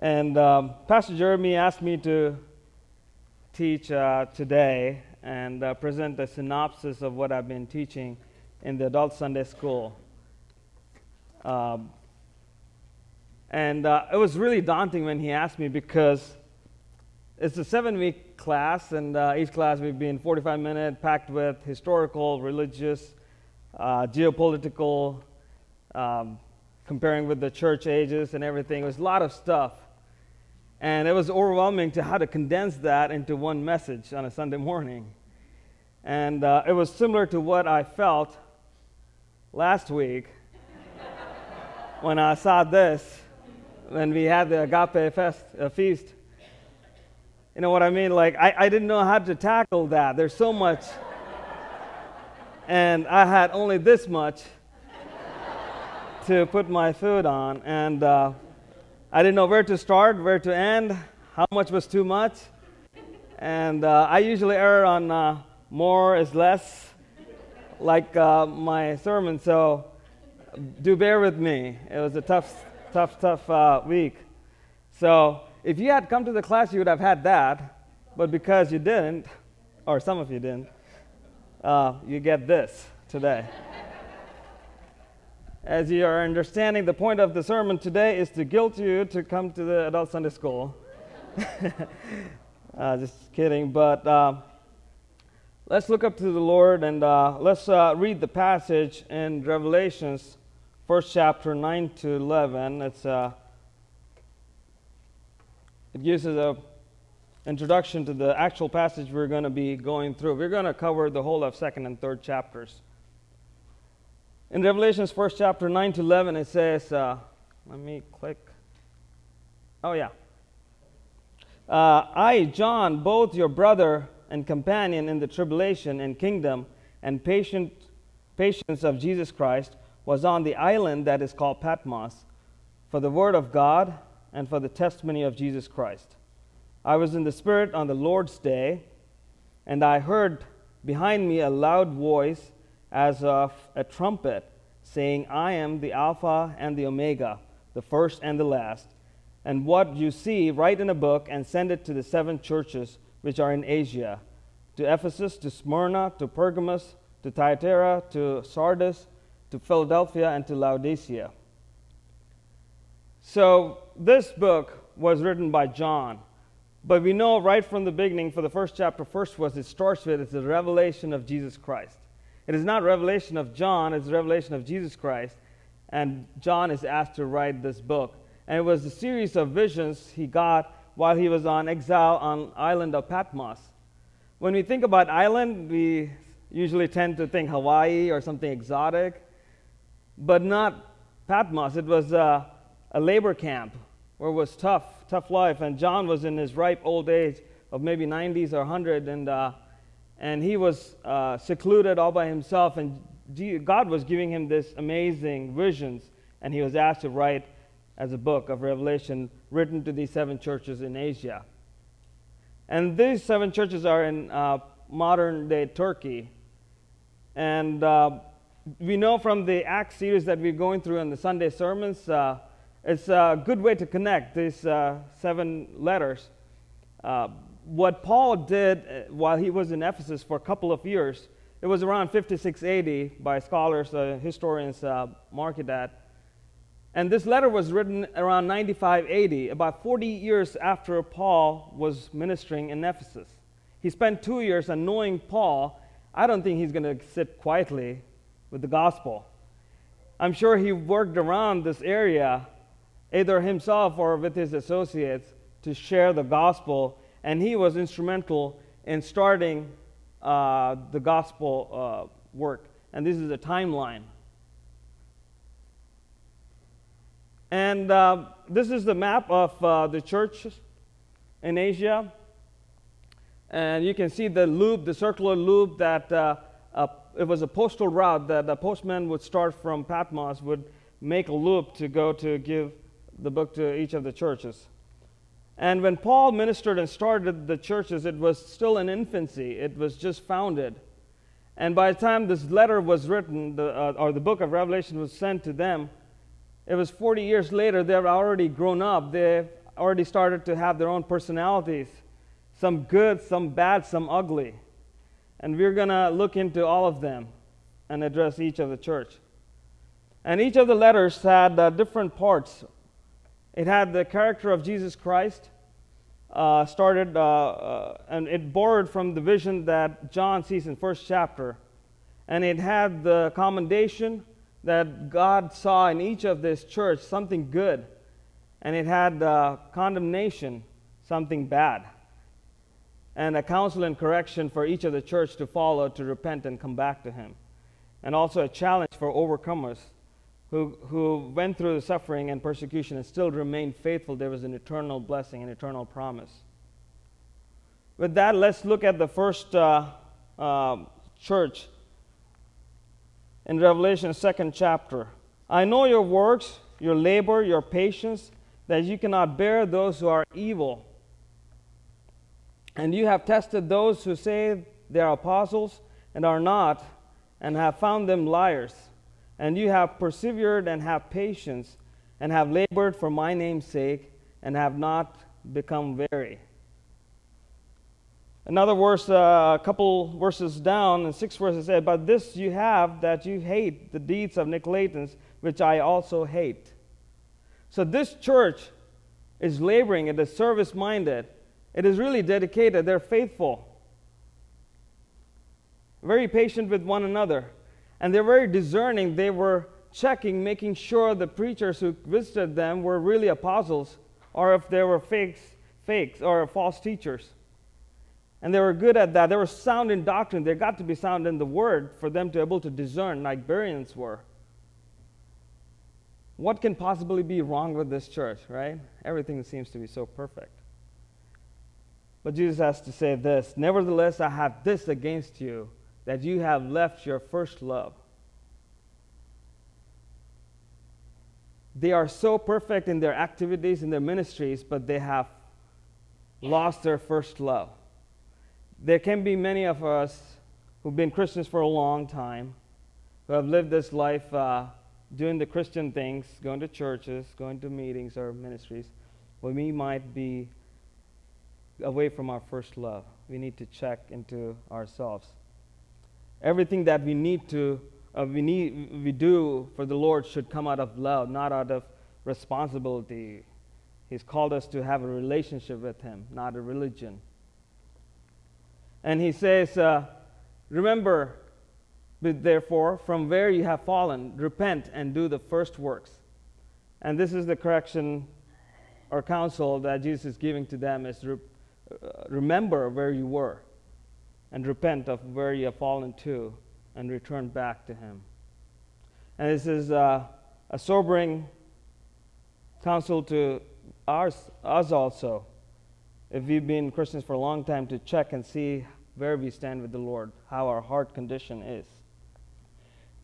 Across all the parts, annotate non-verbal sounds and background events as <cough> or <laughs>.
And um, Pastor Jeremy asked me to teach uh, today and uh, present a synopsis of what I've been teaching in the adult Sunday school. Um, and uh, it was really daunting when he asked me because it's a seven week class, and uh, each class we've been 45 minutes, packed with historical, religious, uh, geopolitical, um, comparing with the church ages and everything. It was a lot of stuff. And it was overwhelming to how to condense that into one message on a Sunday morning. And uh, it was similar to what I felt last week <laughs> when I saw this, when we had the Agape fest, uh, feast. You know what I mean? Like, I, I didn't know how to tackle that. There's so much. and I had only this much to put my food on. And uh, I didn't know where to start, where to end, how much was too much. And uh, I usually err on uh, more is less, like uh, my sermon. So do bear with me. It was a tough, tough, tough uh, week. So if you had come to the class, you would have had that. But because you didn't, or some of you didn't, uh, you get this today. As you are understanding, the point of the sermon today is to guilt you to come to the adult Sunday school. <laughs> uh, just kidding. But uh, let's look up to the Lord and uh, let's uh, read the passage in Revelations, first chapter 9 to 11. It's, uh, it gives us a introduction to the actual passage we're going to be going through. We're going to cover the whole of second and third chapters. In Revelation's first chapter 9 to 11, it says, uh, let me click. Oh, yeah. Uh, I, John, both your brother and companion in the tribulation and kingdom and patient, patience of Jesus Christ, was on the island that is called Patmos for the word of God and for the testimony of Jesus Christ. I was in the Spirit on the Lord's day, and I heard behind me a loud voice as of a trumpet, saying, I am the Alpha and the Omega, the first and the last. And what you see, write in a book and send it to the seven churches which are in Asia to Ephesus, to Smyrna, to Pergamos, to Thyatira, to Sardis, to Philadelphia, and to Laodicea. So, this book was written by John. But we know right from the beginning, for the first chapter, first was it starts with it's the revelation of Jesus Christ. It is not revelation of John, it's revelation of Jesus Christ. And John is asked to write this book. And it was a series of visions he got while he was on exile on island of Patmos. When we think about island, we usually tend to think Hawaii or something exotic, but not Patmos. It was a, a labor camp where it was tough, tough life. And John was in his ripe old age of maybe 90s or 100, and uh, and he was uh, secluded all by himself, and God was giving him this amazing visions, and he was asked to write as a book of Revelation written to these seven churches in Asia. And these seven churches are in uh, modern day Turkey. And uh, we know from the Acts series that we're going through in the Sunday sermons, uh, it's a good way to connect these uh, seven letters. What Paul did uh, while he was in Ephesus for a couple of years, it was around 5680 by scholars, uh, historians uh, mark it that. And this letter was written around 9580, about 40 years after Paul was ministering in Ephesus. He spent two years, and knowing Paul, I don't think he's going to sit quietly with the gospel. I'm sure he worked around this area, either himself or with his associates, to share the gospel and he was instrumental in starting uh, the gospel uh, work. And this is a timeline. And uh, this is the map of uh, the church in Asia. And you can see the loop, the circular loop that uh, it was a postal route that the postman would start from Patmos, would make a loop to go to give the book to each of the churches. And when Paul ministered and started the churches, it was still in infancy, it was just founded. And by the time this letter was written, the, uh, or the book of Revelation was sent to them, it was 40 years later, they've already grown up. They've already started to have their own personalities some good, some bad, some ugly. And we're going to look into all of them and address each of the church. And each of the letters had uh, different parts. It had the character of Jesus Christ, uh, started, uh, uh, and it borrowed from the vision that John sees in first chapter. And it had the commendation that God saw in each of this church something good, and it had uh, condemnation, something bad, and a counsel and correction for each of the church to follow, to repent and come back to Him, and also a challenge for overcomers who, who went through the suffering and persecution and still remained faithful, there was an eternal blessing, an eternal promise. With that, let's look at the first uh, uh, church in Revelation, second chapter. I know your works, your labor, your patience, that you cannot bear those who are evil. And you have tested those who say they are apostles and are not, and have found them liars and you have persevered and have patience, and have labored for my name's sake, and have not become weary. Another verse, uh, a couple verses down, and six verses said, But this you have that you hate the deeds of Nicolaitans, which I also hate. So this church is laboring, it is service minded, it is really dedicated, they're faithful, very patient with one another. And they're very discerning. They were checking, making sure the preachers who visited them were really apostles or if they were fakes, fakes or false teachers. And they were good at that. They were sound in doctrine. They got to be sound in the word for them to be able to discern, like Bereans were. What can possibly be wrong with this church, right? Everything seems to be so perfect. But Jesus has to say this Nevertheless, I have this against you that you have left your first love. They are so perfect in their activities, in their ministries, but they have lost their first love. There can be many of us who've been Christians for a long time, who have lived this life uh, doing the Christian things, going to churches, going to meetings or ministries, but we might be away from our first love. We need to check into ourselves. Everything that we need to, uh, we, need, we do for the Lord should come out of love, not out of responsibility. He's called us to have a relationship with Him, not a religion. And He says, uh, Remember, therefore, from where you have fallen, repent and do the first works. And this is the correction or counsel that Jesus is giving to them is re- uh, remember where you were and repent of where you have fallen to and return back to Him. And this is uh, a sobering counsel to ours, us also, if we've been Christians for a long time, to check and see where we stand with the Lord, how our heart condition is.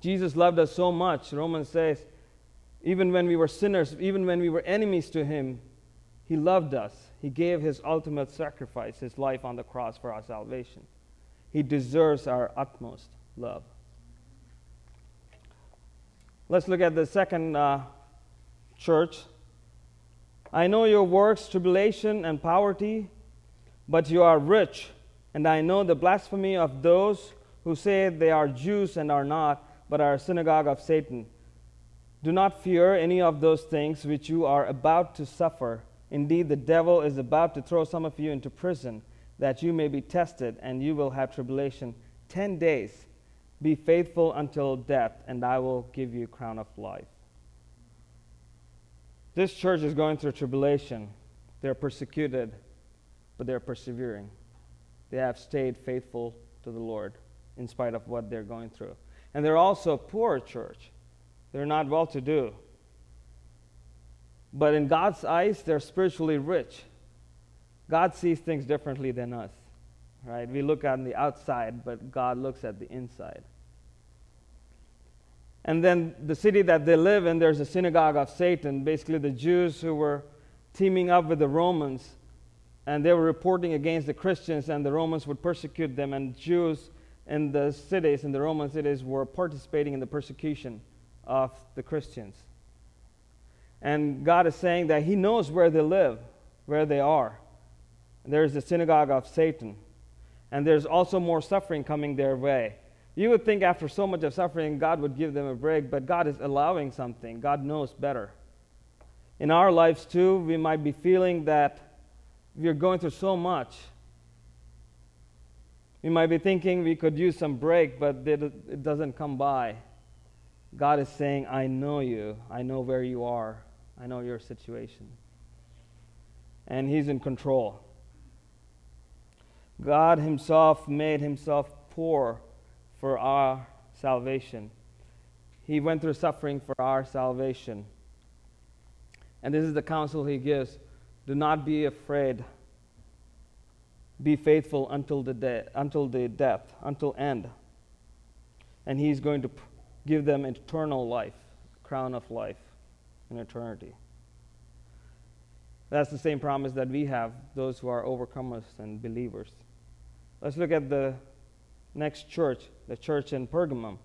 Jesus loved us so much. Romans says, even when we were sinners, even when we were enemies to Him, He loved us. He gave His ultimate sacrifice, His life on the cross for our salvation. He deserves our utmost love. Let's look at the second uh, church. I know your works, tribulation, and poverty, but you are rich, and I know the blasphemy of those who say they are Jews and are not, but are a synagogue of Satan. Do not fear any of those things which you are about to suffer. Indeed, the devil is about to throw some of you into prison that you may be tested, and you will have tribulation ten days. Be faithful until death, and I will give you crown of life. This church is going through tribulation. They're persecuted, but they're persevering. They have stayed faithful to the Lord in spite of what they're going through. And they're also a poor church. They're not well to do. But in God's eyes, they're spiritually rich God sees things differently than us, right? We look on the outside, but God looks at the inside. And then the city that they live in, there's a synagogue of Satan, basically the Jews who were teaming up with the Romans, and they were reporting against the Christians, and the Romans would persecute them, and Jews in the cities, in the Roman cities, were participating in the persecution of the Christians. And God is saying that He knows where they live where they are. There's the synagogue of Satan. And there's also more suffering coming their way. You would think after so much of suffering, God would give them a break, but God is allowing something. God knows better. In our lives, too, we might be feeling that we're going through so much. We might be thinking we could use some break, but it doesn't come by. God is saying, I know you. I know where you are. I know your situation. And He's in control. God Himself made Himself poor for our salvation. He went through suffering for our salvation. And this is the counsel he gives do not be afraid. Be faithful until the, de- until the death, until end. And he's going to give them eternal life, crown of life in eternity. That's the same promise that we have, those who are overcomers and believers. Let's look at the next church, the church in Pergamum,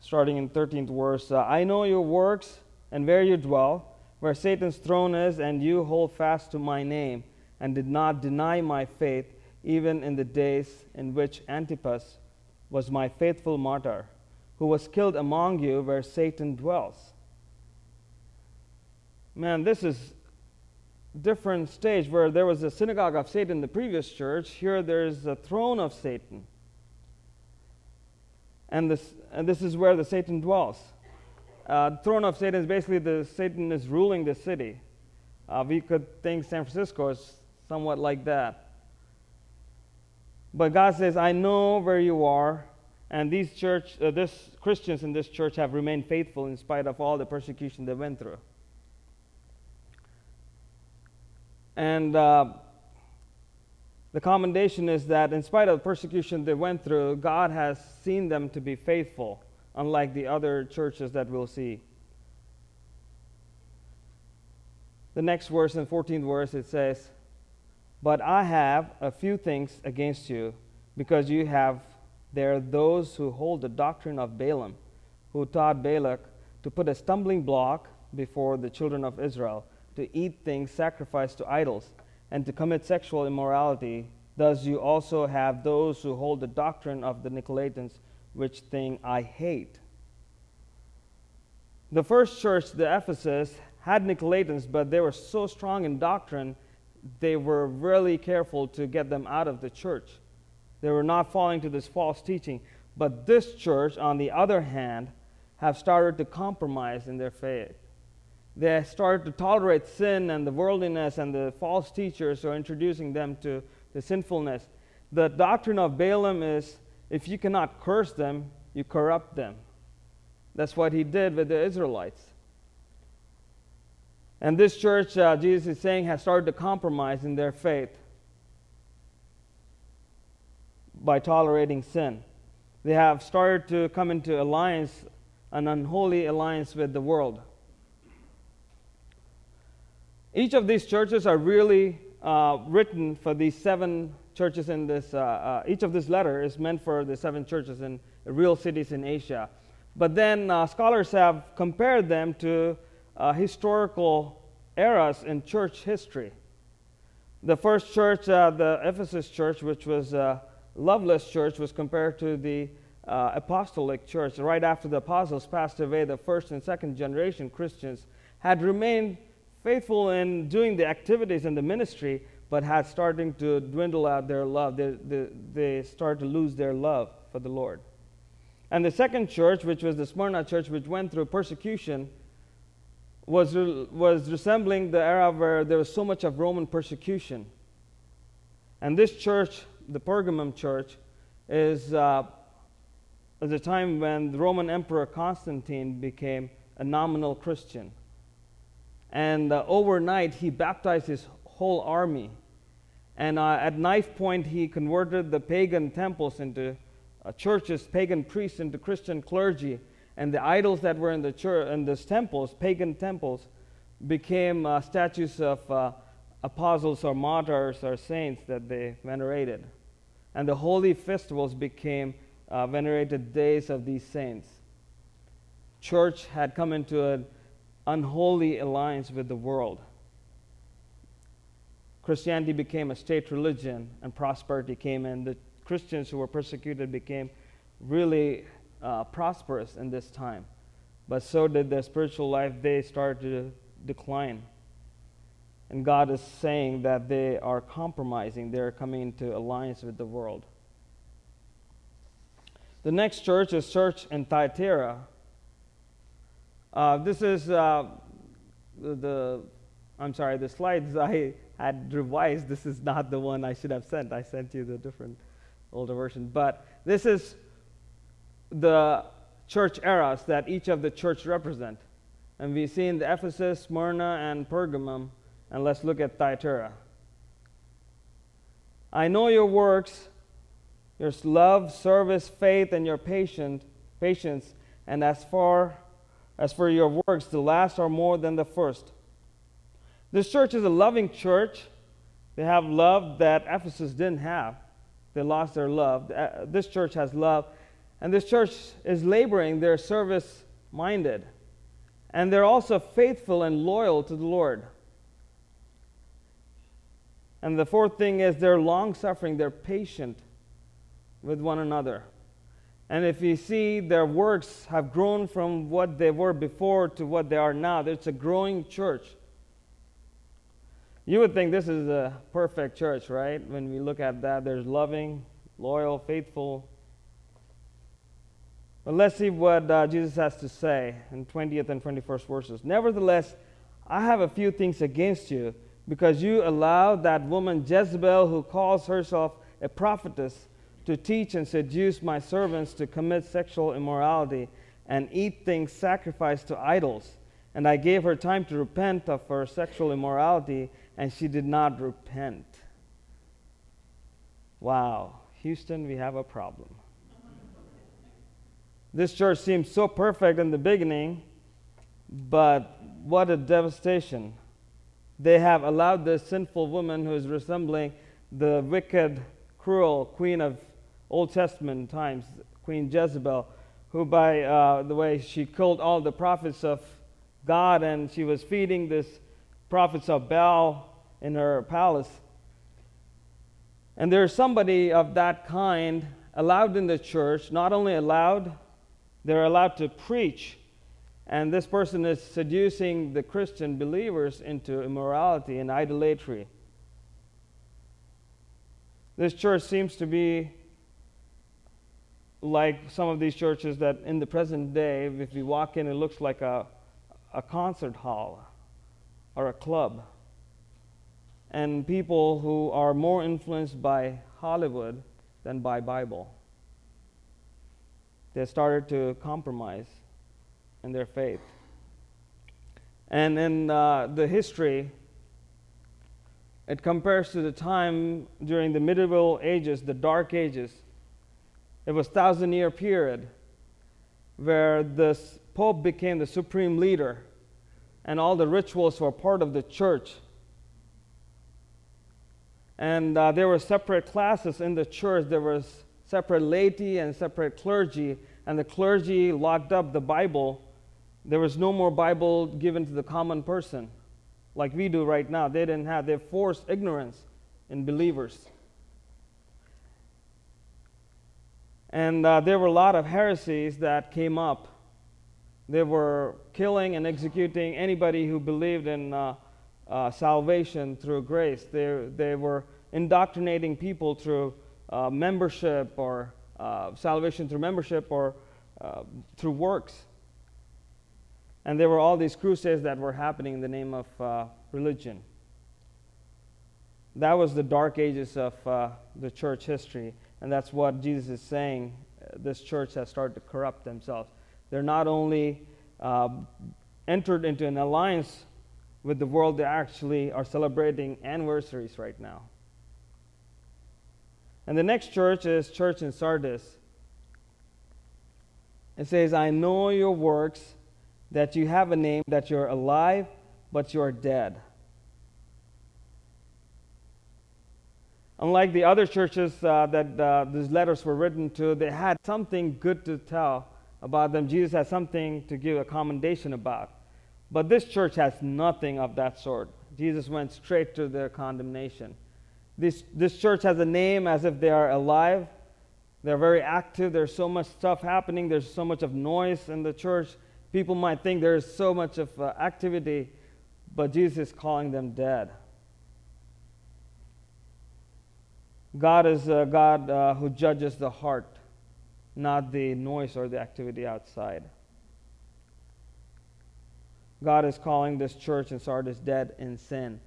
starting in 13th verse. Uh, I know your works and where you dwell, where Satan's throne is, and you hold fast to my name, and did not deny my faith, even in the days in which Antipas was my faithful martyr, who was killed among you where Satan dwells. Man, this is different stage where there was a synagogue of Satan in the previous church. Here there's a throne of Satan and this, and this is where the Satan dwells. Uh, the throne of Satan is basically the Satan is ruling the city. Uh, we could think San Francisco is somewhat like that. But God says, I know where you are, and these church, uh, this Christians in this church have remained faithful in spite of all the persecution they went through. And uh, the commendation is that in spite of the persecution they went through, God has seen them to be faithful, unlike the other churches that we'll see. The next verse, in 14th verse, it says, But I have a few things against you, because you have there those who hold the doctrine of Balaam, who taught Balak to put a stumbling block before the children of Israel, to eat things sacrificed to idols and to commit sexual immorality. Thus, you also have those who hold the doctrine of the Nicolaitans, which thing I hate. The first church, the Ephesus, had Nicolaitans, but they were so strong in doctrine, they were really careful to get them out of the church. They were not falling to this false teaching. But this church, on the other hand, have started to compromise in their faith they start to tolerate sin and the worldliness and the false teachers are introducing them to the sinfulness. The doctrine of Balaam is if you cannot curse them, you corrupt them. That's what he did with the Israelites. And this church, uh, Jesus is saying, has started to compromise in their faith by tolerating sin. They have started to come into alliance, an unholy alliance with the world. Each of these churches are really uh, written for these seven churches in this. Uh, uh, each of this letter is meant for the seven churches in real cities in Asia. But then uh, scholars have compared them to uh, historical eras in church history. The first church, uh, the Ephesus church, which was a loveless church, was compared to the apostolic church. Right after the apostles passed away, the first and second generation Christians had remained faithful in doing the activities in the ministry, but had starting to dwindle out their love. They, they, they start to lose their love for the Lord. And the second church, which was the Smyrna church, which went through persecution, was, was resembling the era where there was so much of Roman persecution. And this church, the Pergamum church, is uh, at the time when the Roman Emperor Constantine became a nominal Christian. And uh, overnight, he baptized his whole army. And uh, at knife point, he converted the pagan temples into uh, churches, pagan priests into Christian clergy. And the idols that were in the church, in these temples, pagan temples, became uh, statues of uh, apostles or martyrs or saints that they venerated. And the holy festivals became uh, venerated days of these saints. Church had come into a unholy alliance with the world. Christianity became a state religion and prosperity came in. The Christians who were persecuted became really uh, prosperous in this time. But so did their spiritual life. They started to decline. And God is saying that they are compromising, they're coming into alliance with the world. The next church is church in Thyatira. Uh, this is uh, the, I'm sorry, the slides <laughs> I had revised. This is not the one I should have sent. I sent you the different older version. But this is the church eras that each of the church represent. And we've seen the Ephesus, Smyrna, and Pergamum. And let's look at Thyatira. I know your works, your love, service, faith, and your patient, patience, and as far as for your works, the last are more than the first. This church is a loving church. They have love that Ephesus didn't have. They lost their love. Uh, this church has love. And this church is laboring, they're service minded. And they're also faithful and loyal to the Lord. And the fourth thing is they're long suffering, they're patient with one another. And if you see their works have grown from what they were before to what they are now, it's a growing church. You would think this is a perfect church, right? When we look at that, there's loving, loyal, faithful. But let's see what uh, Jesus has to say in 20th and 21st verses. Nevertheless, I have a few things against you because you allowed that woman Jezebel, who calls herself a prophetess, to teach and seduce my servants to commit sexual immorality and eat things sacrificed to idols. And I gave her time to repent of her sexual immorality, and she did not repent. Wow, Houston, we have a problem. This church seemed so perfect in the beginning, but what a devastation they have allowed this sinful woman who is resembling the wicked, cruel queen of Old Testament times, Queen Jezebel, who, by uh, the way, she killed all the prophets of God and she was feeding this prophets of Baal in her palace. And there's somebody of that kind allowed in the church, not only allowed, they're allowed to preach and this person is seducing the Christian believers into immorality and idolatry. This church seems to be like some of these churches that in the present day, if you walk in, it looks like a, a concert hall or a club. And people who are more influenced by Hollywood than by Bible. They started to compromise in their faith. And in uh, the history, it compares to the time during the medieval ages, the dark ages. It was thousand year period where the pope became the supreme leader and all the rituals were part of the church and uh, there were separate classes in the church there was separate laity and separate clergy and the clergy locked up the bible there was no more Bible given to the common person like we do right now. They didn't have, they forced ignorance in believers. And uh, there were a lot of heresies that came up. They were killing and executing anybody who believed in uh, uh, salvation through grace. They, they were indoctrinating people through uh, membership or uh, salvation through membership or uh, through works. And there were all these crusades that were happening in the name of religion. That was the dark ages of the church history. And that's what Jesus is saying. Uh, this church has started to corrupt themselves. They're not only uh, entered into an alliance with the world, they actually are celebrating anniversaries right now. And the next church is church in Sardis. It says, I know your works that you have a name, that you're alive, but you're dead. Unlike the other churches uh, that uh, these letters were written to, they had something good to tell about them. Jesus had something to give a commendation about. But this church has nothing of that sort. Jesus went straight to their condemnation. This, this church has a name as if they are alive. They're very active. There's so much stuff happening. There's so much of noise in the church. People might think there's so much of uh, activity, but Jesus is calling them dead. God is a God uh, who judges the heart, not the noise or the activity outside. God is calling this church in Sardis dead in sin.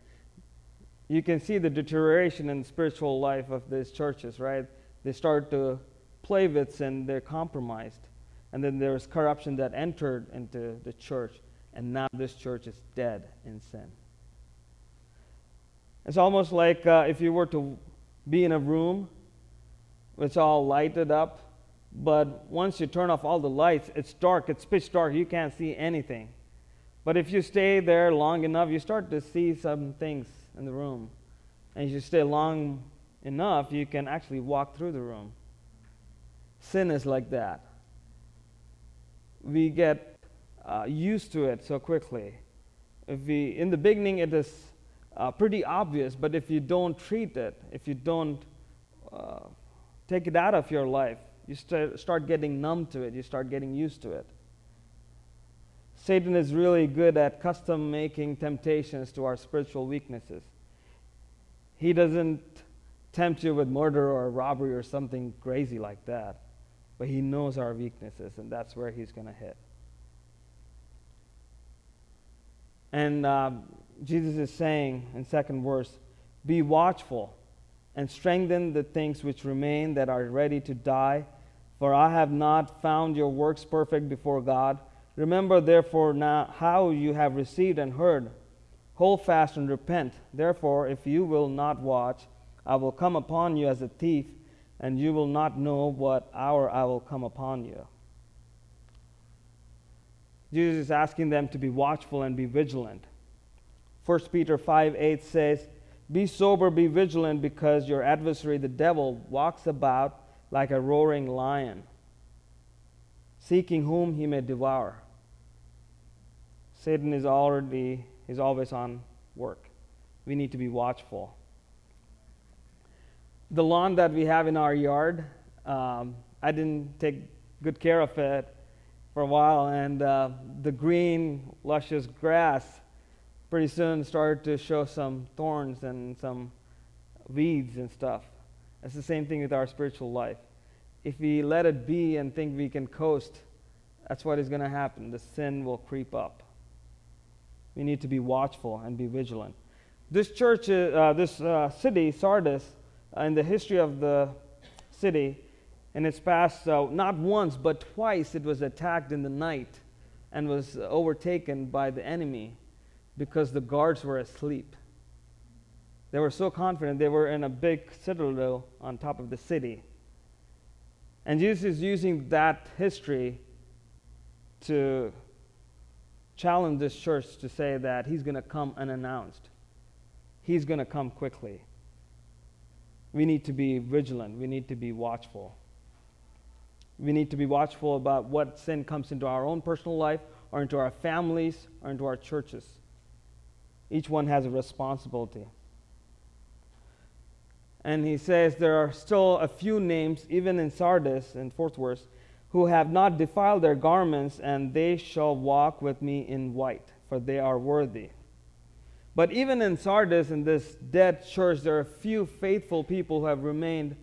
You can see the deterioration in the spiritual life of these churches, right? They start to play with sin, they're compromised. And then there's corruption that entered into the church, and now this church is dead in sin. It's almost like uh, if you were to be in a room, it's all lighted up, but once you turn off all the lights, it's dark, it's pitch dark, you can't see anything. But if you stay there long enough, you start to see some things in the room. And if you stay long enough, you can actually walk through the room. Sin is like that. We get uh, used to it so quickly. If we, in the beginning, it is uh, pretty obvious, but if you don't treat it, if you don't uh, take it out of your life, you start, start getting numb to it, you start getting used to it. Satan is really good at custom making temptations to our spiritual weaknesses. He doesn't tempt you with murder or robbery or something crazy like that, but he knows our weaknesses, and that's where he's going to hit. And um, Jesus is saying in second verse, "Be watchful and strengthen the things which remain that are ready to die, for I have not found your works perfect before God." Remember, therefore, now how you have received and heard. Hold fast and repent. Therefore, if you will not watch, I will come upon you as a thief, and you will not know what hour I will come upon you. Jesus is asking them to be watchful and be vigilant. 1 Peter 5 8 says, Be sober, be vigilant, because your adversary, the devil, walks about like a roaring lion, seeking whom he may devour. Satan is already is always on work. We need to be watchful. The lawn that we have in our yard, um, I didn't take good care of it for a while, and uh, the green, luscious grass pretty soon started to show some thorns and some weeds and stuff. That's the same thing with our spiritual life. If we let it be and think we can coast, that's what is going to happen. The sin will creep up. We need to be watchful and be vigilant. This church, uh, this uh, city, Sardis, uh, in the history of the city, in its past, uh, not once but twice, it was attacked in the night and was overtaken by the enemy because the guards were asleep. They were so confident they were in a big citadel on top of the city. And Jesus is using that history to challenge this church to say that he's going to come unannounced. He's going to come quickly. We need to be vigilant. We need to be watchful. We need to be watchful about what sin comes into our own personal life or into our families or into our churches. Each one has a responsibility. And he says there are still a few names, even in Sardis, in fourth verse, who have not defiled their garments, and they shall walk with me in white, for they are worthy. But even in Sardis, in this dead church, there are a few faithful people who have remained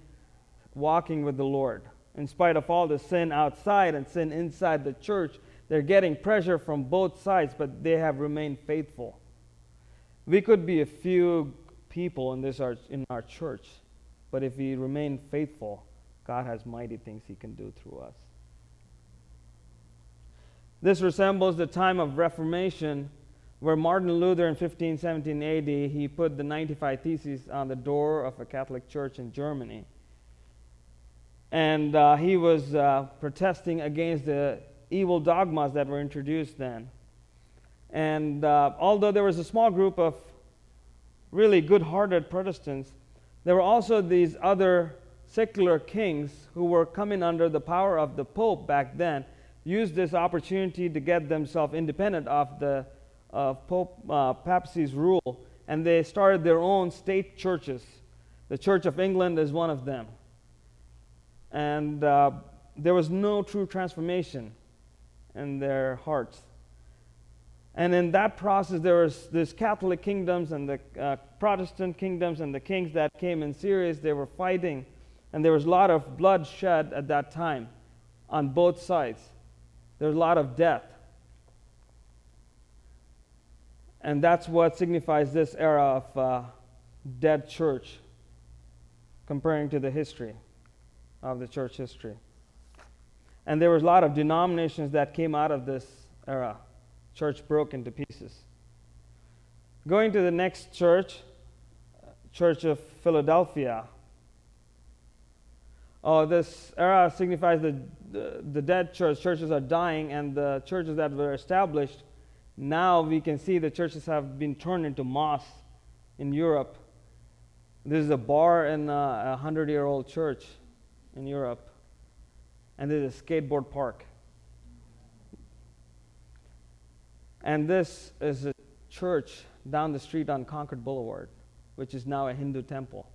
walking with the Lord. In spite of all the sin outside and sin inside the church, they're getting pressure from both sides, but they have remained faithful. We could be a few people in, this, in our church, but if we remain faithful, God has mighty things He can do through us. This resembles the time of Reformation where Martin Luther in 1517 AD he put the 95 Theses on the door of a Catholic church in Germany. And uh, he was uh, protesting against the evil dogmas that were introduced then. And uh, although there was a small group of really good hearted Protestants, there were also these other secular kings who were coming under the power of the Pope back then used this opportunity to get themselves independent of the of Pope uh, papacy's rule, and they started their own state churches. The Church of England is one of them. And uh, there was no true transformation in their hearts. And in that process, there was this Catholic kingdoms and the uh, Protestant kingdoms and the kings that came in series. They were fighting, and there was a lot of blood shed at that time on both sides. There was a lot of death. And that's what signifies this era of uh, dead church, comparing to the history of the church history. And there was a lot of denominations that came out of this era church broke into pieces. Going to the next church, Church of Philadelphia. Oh, this era signifies the, the, the dead church. Churches are dying, and the churches that were established, now we can see the churches have been turned into mosques in Europe. This is a bar in a 100 year old church in Europe, and there's a skateboard park. And this is a church down the street on Concord Boulevard, which is now a Hindu temple.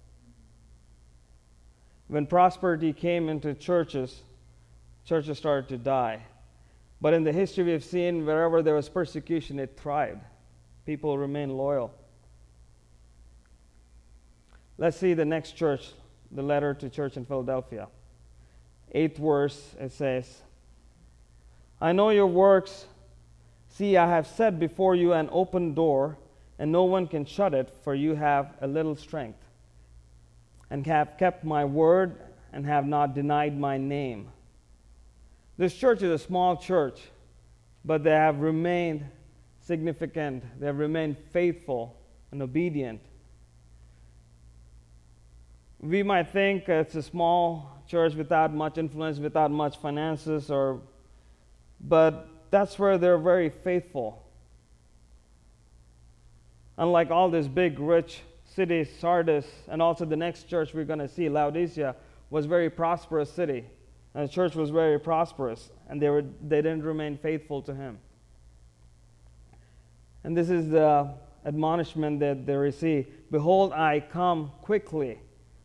When prosperity came into churches, churches started to die. But in the history we've seen, wherever there was persecution, it thrived. People remained loyal. Let's see the next church, the letter to church in Philadelphia. Eighth verse, it says, I know your works See, I have set before you an open door, and no one can shut it, for you have a little strength, and have kept my word, and have not denied my name. This church is a small church, but they have remained significant, they have remained faithful and obedient. We might think it's a small church without much influence, without much finances, or but that's where they're very faithful. Unlike all these big, rich cities, Sardis, and also the next church we're going to see, Laodicea, was a very prosperous city. And the church was very prosperous, and they, were, they didn't remain faithful to him. And this is the admonishment that they receive Behold, I come quickly.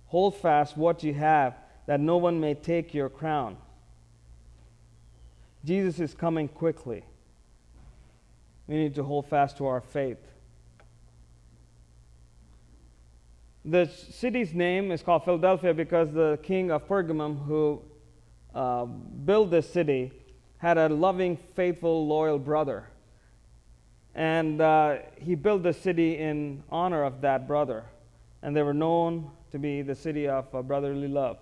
Hold fast what you have, that no one may take your crown. Jesus is coming quickly. We need to hold fast to our faith. The city's name is called Philadelphia because the king of Pergamum, who uh, built this city, had a loving, faithful, loyal brother. And uh, he built the city in honor of that brother. And they were known to be the city of uh, brotherly love,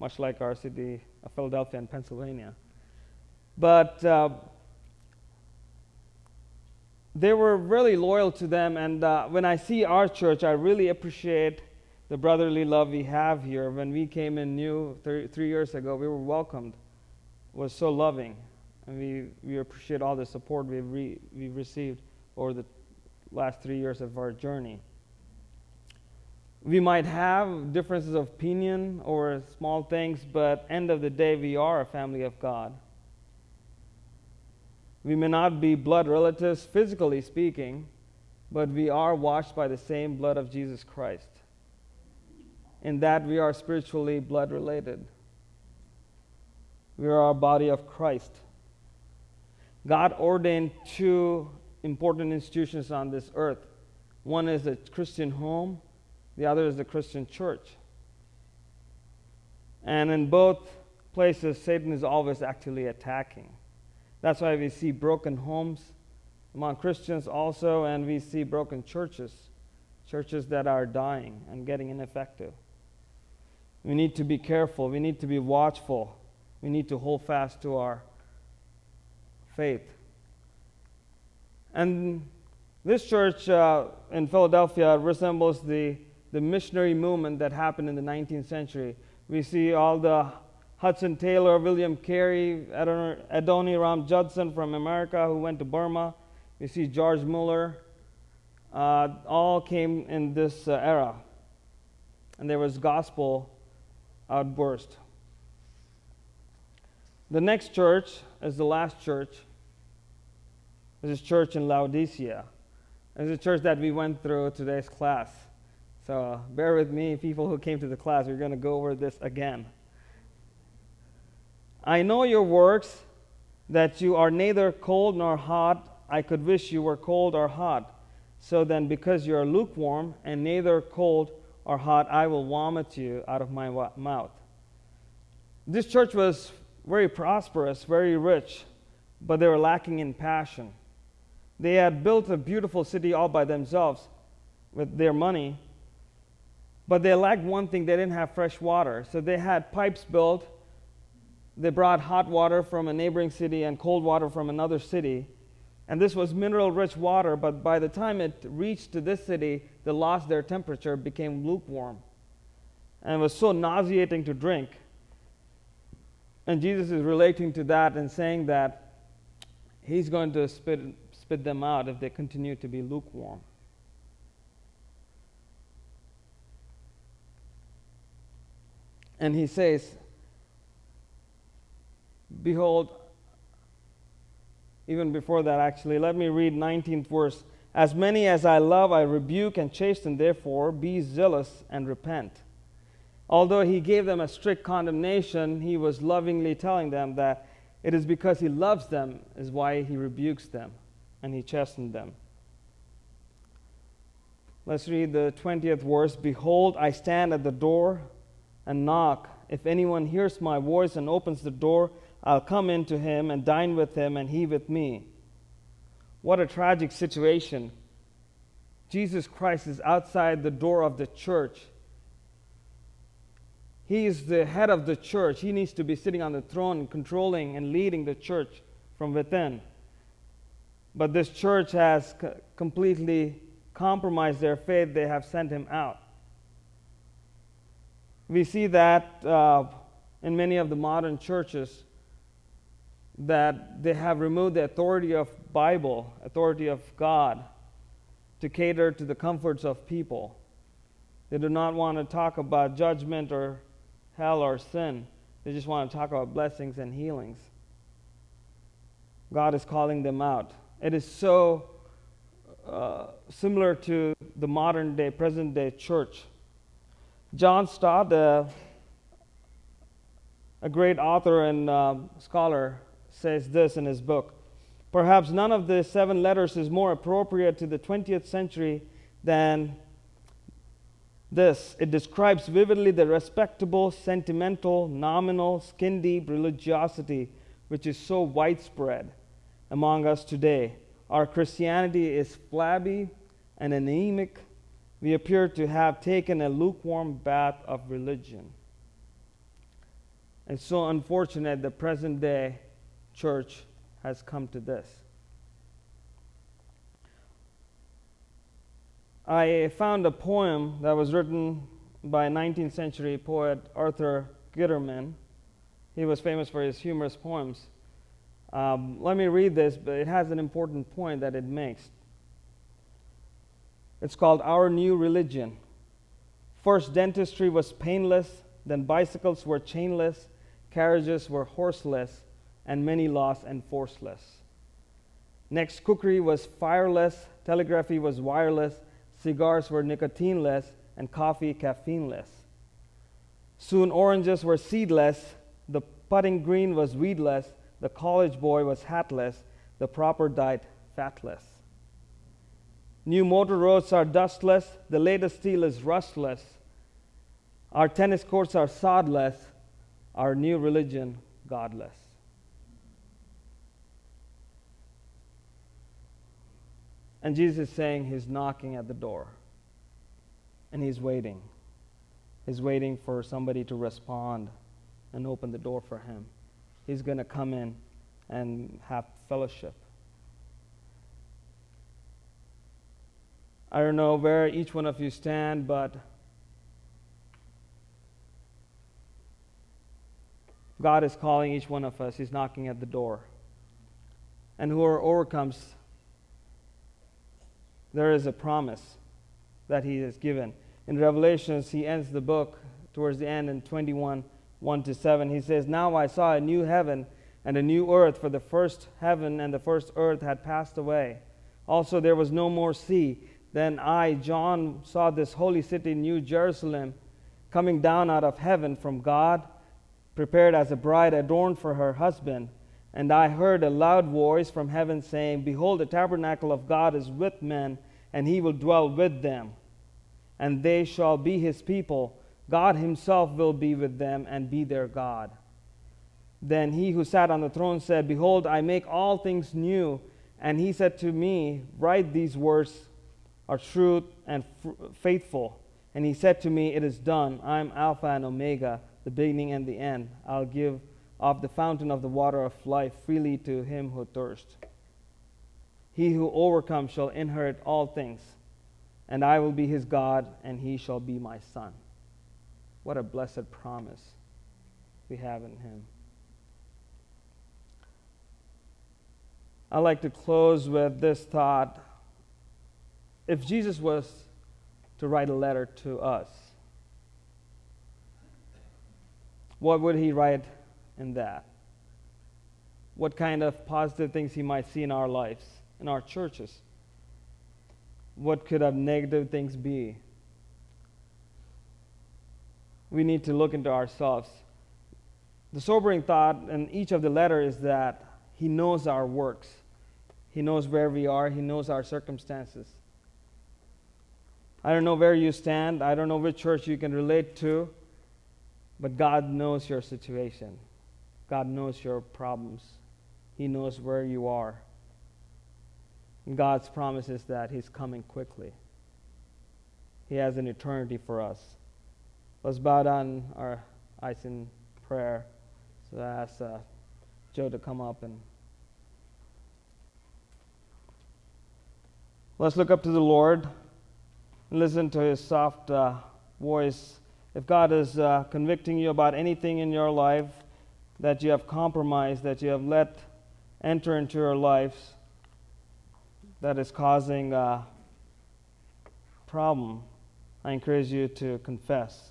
much like our city of Philadelphia in Pennsylvania. But uh, they were really loyal to them. And uh, when I see our church, I really appreciate the brotherly love we have here. When we came in new th- three years ago, we were welcomed. It was so loving. And we, we appreciate all the support we've, re- we've received over the last three years of our journey. We might have differences of opinion over small things, but end of the day, we are a family of God. We may not be blood relatives, physically speaking, but we are washed by the same blood of Jesus Christ. In that, we are spiritually blood related. We are a body of Christ. God ordained two important institutions on this earth one is a Christian home, the other is the Christian church. And in both places, Satan is always actively attacking. That's why we see broken homes among Christians also, and we see broken churches, churches that are dying and getting ineffective. We need to be careful. We need to be watchful. We need to hold fast to our faith. And this church uh, in Philadelphia resembles the, the missionary movement that happened in the 19th century. We see all the Hudson Taylor, William Carey, Adoniram Judson from America who went to Burma. We see George Mueller. Uh, all came in this uh, era. And there was gospel outburst. The next church is the last church. This is church in Laodicea. It's a church that we went through today's class. So bear with me, people who came to the class. We're going to go over this again. I know your works, that you are neither cold nor hot. I could wish you were cold or hot. So then, because you are lukewarm and neither cold or hot, I will vomit you out of my mouth. This church was very prosperous, very rich, but they were lacking in passion. They had built a beautiful city all by themselves with their money, but they lacked one thing they didn't have fresh water. So they had pipes built. They brought hot water from a neighboring city and cold water from another city. And this was mineral rich water, but by the time it reached to this city, they lost their temperature, became lukewarm. And it was so nauseating to drink. And Jesus is relating to that and saying that he's going to spit, spit them out if they continue to be lukewarm. And he says, Behold, even before that, actually, let me read 19th verse. As many as I love, I rebuke and chasten, therefore, be zealous and repent. Although he gave them a strict condemnation, he was lovingly telling them that it is because he loves them is why he rebukes them and he chastened them. Let's read the 20th verse. Behold, I stand at the door and knock. If anyone hears my voice and opens the door, I'll come into him and dine with him and he with me. What a tragic situation. Jesus Christ is outside the door of the church he is the head of the church. He needs to be sitting on the throne, controlling and leading the church from within. But this church has completely compromised their faith. They have sent him out. We see that uh, in many of the modern churches that they have removed the authority of Bible, authority of God, to cater to the comforts of people. They do not want to talk about judgment or hell, or sin. They just want to talk about blessings and healings. God is calling them out. It is so uh, similar to the modern day, present day church. John Stott, uh, a great author and uh, scholar, says this in his book Perhaps none of the seven letters is more appropriate to the 20th century than this. It describes vividly the respectable, sentimental, nominal, skin deep religiosity which is so widespread among us today. Our Christianity is flabby and anemic. We appear to have taken a lukewarm bath of religion. It's so unfortunate the present day church has come to this. I found a poem that was written by 19th century poet Arthur Guiterman. He was famous for his humorous poems. Um, let me read this, but it has an important point that it makes. It's called Our New Religion. First, dentistry was painless, then, bicycles were chainless, carriages were horseless, and many lost and forceless. Next, cookery was fireless, telegraphy was wireless, Cigars were nicotineless and coffee caffeineless. Soon oranges were seedless, the putting green was weedless, the college boy was hatless, the proper diet fatless. New motor roads are dustless, the latest steel is rustless. Our tennis courts are sodless, our new religion godless. And Jesus is saying he's knocking at the door. And he's waiting. He's waiting for somebody to respond and open the door for him. He's going to come in and have fellowship. I don't know where each one of you stand, but God is calling each one of us. He's knocking at the door. And whoever overcomes there is a promise that he has given. In Revelations, he ends the book towards the end in 21 1 to 7. He says, Now I saw a new heaven and a new earth, for the first heaven and the first earth had passed away. Also, there was no more sea. Then I, John, saw this holy city, New Jerusalem, coming down out of heaven from God, prepared as a bride adorned for her husband. And I heard a loud voice from heaven saying, Behold, the tabernacle of God is with men, and he will dwell with them. And they shall be his people. God himself will be with them and be their God. Then he who sat on the throne said, Behold, I make all things new. And he said to me, Write these words are true and faithful. And he said to me, It is done. I am Alpha and Omega, the beginning and the end. I'll give of the fountain of the water of life freely to him who thirsts. He who overcomes shall inherit all things, and I will be his God, and he shall be my son. What a blessed promise we have in him. I'd like to close with this thought. If Jesus was to write a letter to us, what would he write in that? What kind of positive things he might see in our lives, in our churches? What could have negative things be? We need to look into ourselves. The sobering thought in each of the letters is that he knows our works. He knows where we are. He knows our circumstances. I don't know where you stand. I don't know which church you can relate to. But God knows your situation. God knows your problems. He knows where you are. And God's promise is that He's coming quickly. He has an eternity for us. Let's bow down our eyes in prayer. So I ask uh, Joe to come up and let's look up to the Lord and listen to His soft uh, voice. If God is uh, convicting you about anything in your life, that you have compromised, that you have let enter into your lives that is causing a problem, I encourage you to confess.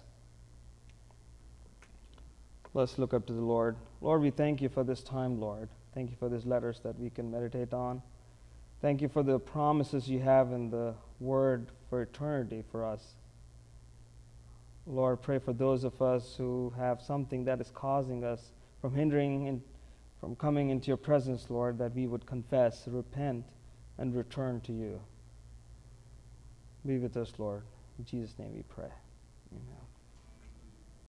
Let's look up to the Lord. Lord, we thank you for this time, Lord. Thank you for these letters that we can meditate on. Thank you for the promises you have in the Word for eternity for us. Lord, pray for those of us who have something that is causing us from hindering in, from coming into your presence, Lord, that we would confess, repent, and return to you. Be with us, Lord. In Jesus' name we pray.